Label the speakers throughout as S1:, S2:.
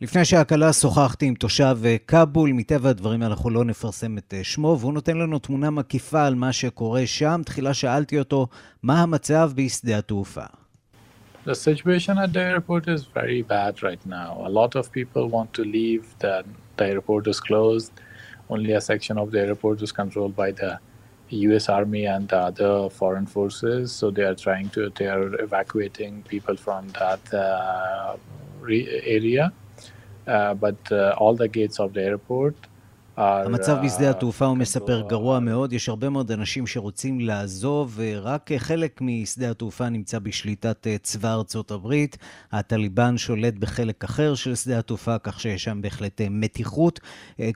S1: לפני שהקלה שוחחתי עם תושב כבול, מטבע הדברים אנחנו לא נפרסם את שמו, והוא נותן לנו תמונה מקיפה על מה שקורה שם. תחילה שאלתי אותו, מה המצב בשדה התעופה?
S2: The situation at the airport is very bad right now. A lot of people want to leave. The, the airport is closed. Only a section of the airport is controlled by the US Army and the other foreign forces. So they are trying to, they are evacuating people from that uh, area. Uh, but uh, all the gates of the airport
S1: המצב בשדה התעופה, הוא מספר, גרוע מאוד. יש הרבה מאוד אנשים שרוצים לעזוב, ורק חלק משדה התעופה נמצא בשליטת צבא ארצות הברית. הטליבן שולט בחלק אחר של שדה התעופה, כך שיש שם בהחלט מתיחות.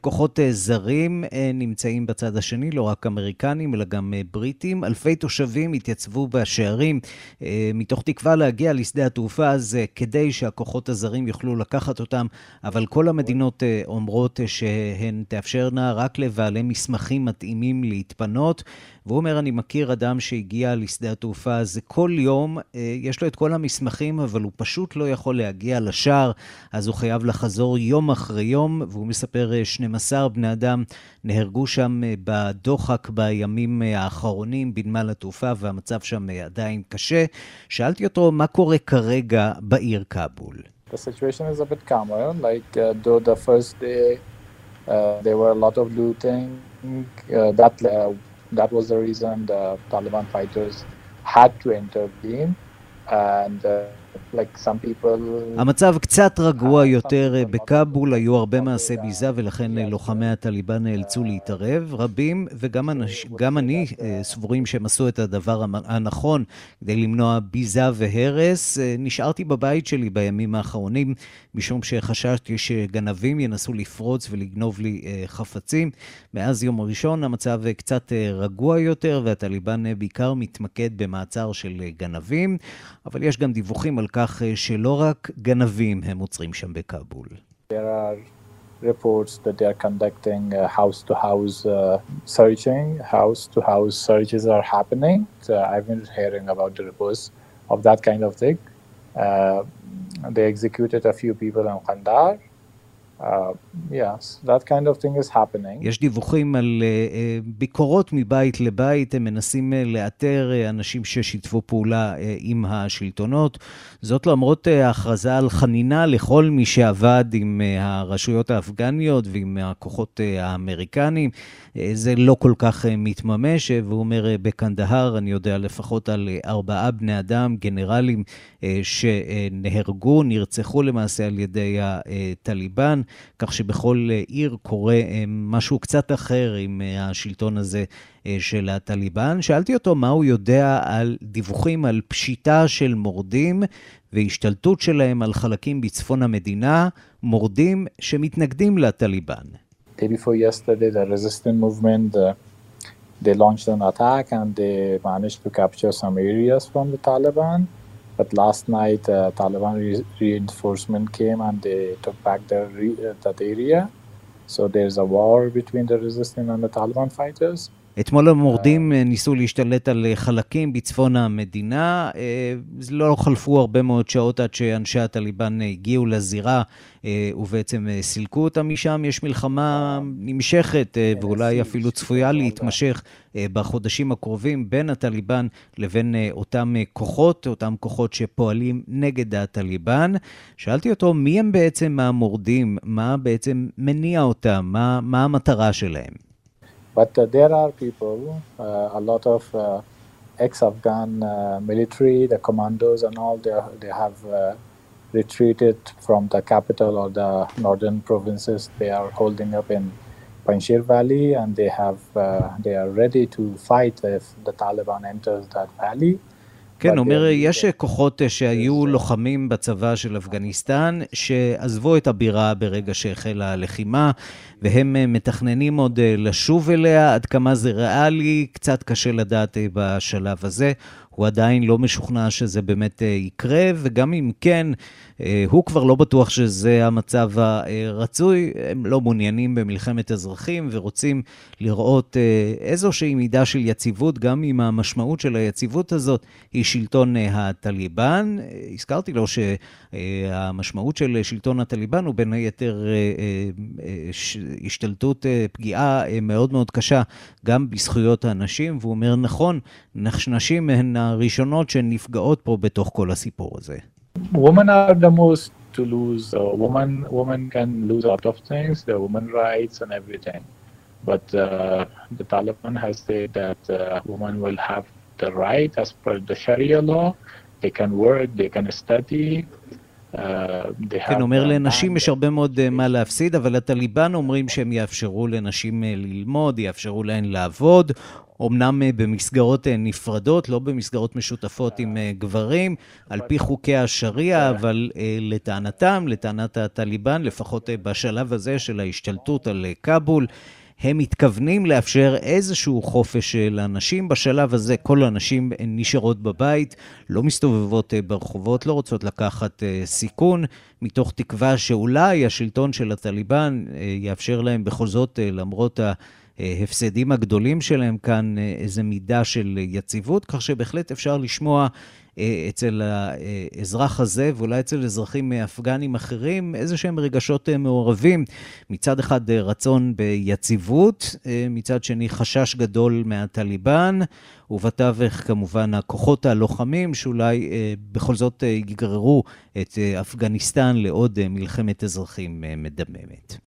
S1: כוחות זרים נמצאים בצד השני, לא רק אמריקנים, אלא גם בריטים. אלפי תושבים התייצבו בשערים מתוך תקווה להגיע לשדה התעופה הזה, כדי שהכוחות הזרים יוכלו לקחת אותם, אבל כל המדינות אומרות שהן תאפשר... תאפשרנה רק לבעלי מסמכים מתאימים להתפנות. והוא אומר, אני מכיר אדם שהגיע לשדה התעופה הזה כל יום, יש לו את כל המסמכים, אבל הוא פשוט לא יכול להגיע לשער, אז הוא חייב לחזור יום אחרי יום, והוא מספר, 12 בני אדם נהרגו שם בדוחק בימים האחרונים בנמל התעופה, והמצב שם עדיין קשה. שאלתי אותו, מה קורה כרגע בעיר כאבול?
S2: The situation is a bit calmer, like uh, though the first day Uh, there were a lot of looting. Uh, that uh, that was the reason the Taliban fighters had to intervene, and like some people...
S1: המצב קצת רגוע יותר בכאבול, היו הרבה מעשי ביזה ולכן לוחמי הטליבן נאלצו להתערב. רבים, וגם אנש, אני, סבורים שהם עשו את הדבר הנכון כדי למנוע ביזה והרס. נשארתי בבית שלי בימים האחרונים, משום שחששתי שגנבים ינסו לפרוץ ולגנוב לי חפצים. מאז יום הראשון המצב קצת רגוע יותר, והטליבן בעיקר מתמקד במעצר של גנבים, אבל יש גם דיווחים על כך שלא רק גנבים הם עוצרים שם בכאבול.
S2: There are reports that they are conducting uh, house-to-house uh, searching. House-to-house searches are happening. So I've been hearing about the reports of that kind of thing. Uh, they executed a few people in Kandahar. Uh.
S1: יש דיווחים על uh, ביקורות מבית לבית, הם מנסים uh, לאתר אנשים ששיתפו פעולה עם השלטונות. זאת למרות ההכרזה על חנינה לכל מי שעבד עם הרשויות האפגניות ועם הכוחות האמריקנים. זה לא כל כך מתממש, והוא אומר, בקנדהר אני יודע לפחות על ארבעה בני אדם, גנרלים שנהרגו, נרצחו למעשה על ידי הטליבן. כך שבכל עיר קורה משהו קצת אחר עם השלטון הזה של הטליבן. שאלתי אותו מה הוא יודע על דיווחים על פשיטה של מורדים והשתלטות שלהם על חלקים בצפון המדינה, מורדים שמתנגדים לטליבן.
S2: They launched an attack and they managed to capture some areas from the Taliban. But last night, uh, Taliban re- reinforcement came and they took back re- uh, that area. So there's a war between the resistance and the Taliban fighters.
S1: אתמול המורדים ניסו להשתלט על חלקים בצפון המדינה. לא חלפו הרבה מאוד שעות עד שאנשי הטליבן הגיעו לזירה ובעצם סילקו אותם משם. יש מלחמה נמשכת ואולי אפילו צפויה להתמשך בחודשים הקרובים בין הטליבן לבין אותם כוחות, אותם כוחות שפועלים נגד הטליבן. שאלתי אותו, מי הם בעצם המורדים? מה בעצם מניע אותם? מה, מה המטרה שלהם?
S2: But uh, there are people, uh, a lot of uh, ex-Afghan military, the commandos and all, they, they have retreated from the capital or the northern provinces. They are holding up in Panjshir Valley, and they have they are ready to fight if the Taliban enters that valley.
S1: כן, אומר, יש כוחות שהיו לוחמים בצבא של אפגניסטן, שעזבו את הבירה ברגע שהחלה הלחימה, והם מתכננים עוד לשוב אליה, עד כמה זה ריאלי, קצת קשה לדעת בשלב הזה. הוא עדיין לא משוכנע שזה באמת יקרה, וגם אם כן, הוא כבר לא בטוח שזה המצב הרצוי. הם לא מעוניינים במלחמת אזרחים ורוצים לראות איזושהי מידה של יציבות, גם אם המשמעות של היציבות הזאת היא שלטון הטליבן. הזכרתי לו שהמשמעות של שלטון הטליבן הוא בין היתר השתלטות, פגיעה מאוד מאוד קשה גם בזכויות האנשים, והוא אומר, נכון, נשים הן הראשונות שנפגעות פה בתוך כל הסיפור הזה.
S2: Women are the most to lose. Uh, women, women can lose a lot of things, the women rights and everything. But uh, the Taliban has said that uh, women will have the right as per the Sharia law. They can work, they can study.
S1: כן, אומר לנשים יש הרבה מאוד מה להפסיד, אבל הטליבן אומרים שהם יאפשרו לנשים ללמוד, יאפשרו להן לעבוד, אמנם במסגרות נפרדות, לא במסגרות משותפות עם גברים, על פי חוקי השריעה, אבל לטענתם, לטענת הטליבן, לפחות בשלב הזה של ההשתלטות על כבול, הם מתכוונים לאפשר איזשהו חופש לאנשים. בשלב הזה כל הנשים נשארות בבית, לא מסתובבות ברחובות, לא רוצות לקחת סיכון, מתוך תקווה שאולי השלטון של הטליבן יאפשר להם בכל זאת, למרות ההפסדים הגדולים שלהם כאן, איזו מידה של יציבות, כך שבהחלט אפשר לשמוע אצל האזרח הזה, ואולי אצל אזרחים אפגנים אחרים, איזה שהם רגשות מעורבים. מצד אחד רצון ביציבות, מצד שני חשש גדול מהטליבן, ובתווך כמובן הכוחות הלוחמים, שאולי בכל זאת יגררו את אפגניסטן לעוד מלחמת אזרחים מדממת.